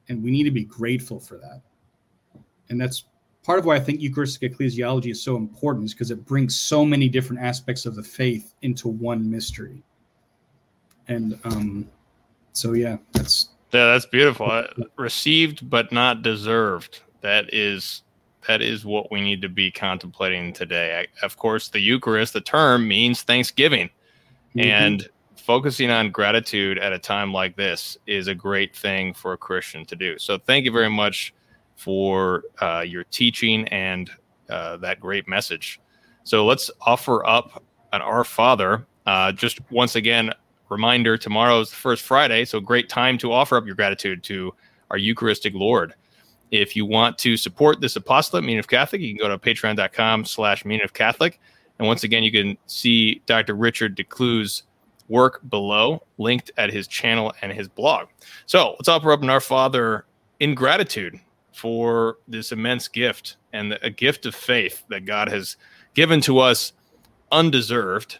And we need to be grateful for that. And that's part of why I think Eucharistic ecclesiology is so important, is because it brings so many different aspects of the faith into one mystery. And um, so, yeah, that's yeah, that's beautiful. Uh, received but not deserved. That is that is what we need to be contemplating today. I, of course, the Eucharist, the term means thanksgiving, mm-hmm. and focusing on gratitude at a time like this is a great thing for a Christian to do. So, thank you very much for uh, your teaching and uh, that great message. So, let's offer up an Our Father. Uh, just once again, reminder tomorrow is the first Friday, so great time to offer up your gratitude to our Eucharistic Lord. If you want to support this apostolate, Meaning of Catholic, you can go to patreon.com slash Meaning of Catholic. And once again, you can see Dr. Richard DeClue's work below, linked at his channel and his blog. So let's offer up in our Father in gratitude for this immense gift and a gift of faith that God has given to us undeserved.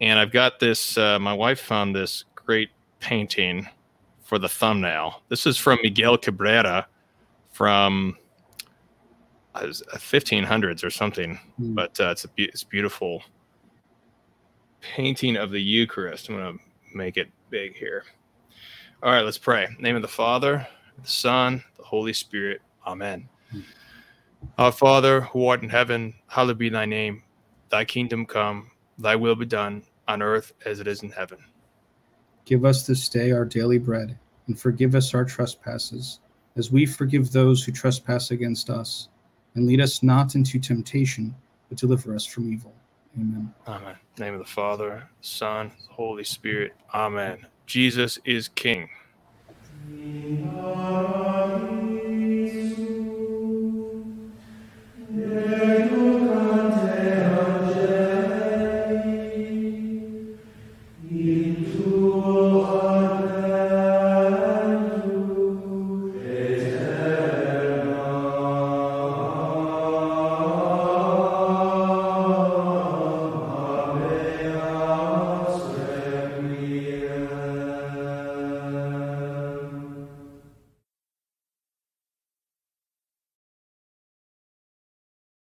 And I've got this, uh, my wife found this great painting for the thumbnail. This is from Miguel Cabrera from uh, 1500s or something, mm. but uh, it's a it's beautiful painting of the Eucharist. I'm going to make it big here. All right, let's pray. name of the Father, the Son, the Holy Spirit. Amen. Mm. Our Father, who art in heaven, hallowed be thy name. Thy kingdom come, thy will be done on earth as it is in heaven. Give us this day our daily bread, and forgive us our trespasses as we forgive those who trespass against us. And lead us not into temptation, but deliver us from evil. Amen. Amen. Name of the Father, Son, Holy Spirit. Amen. Jesus is King.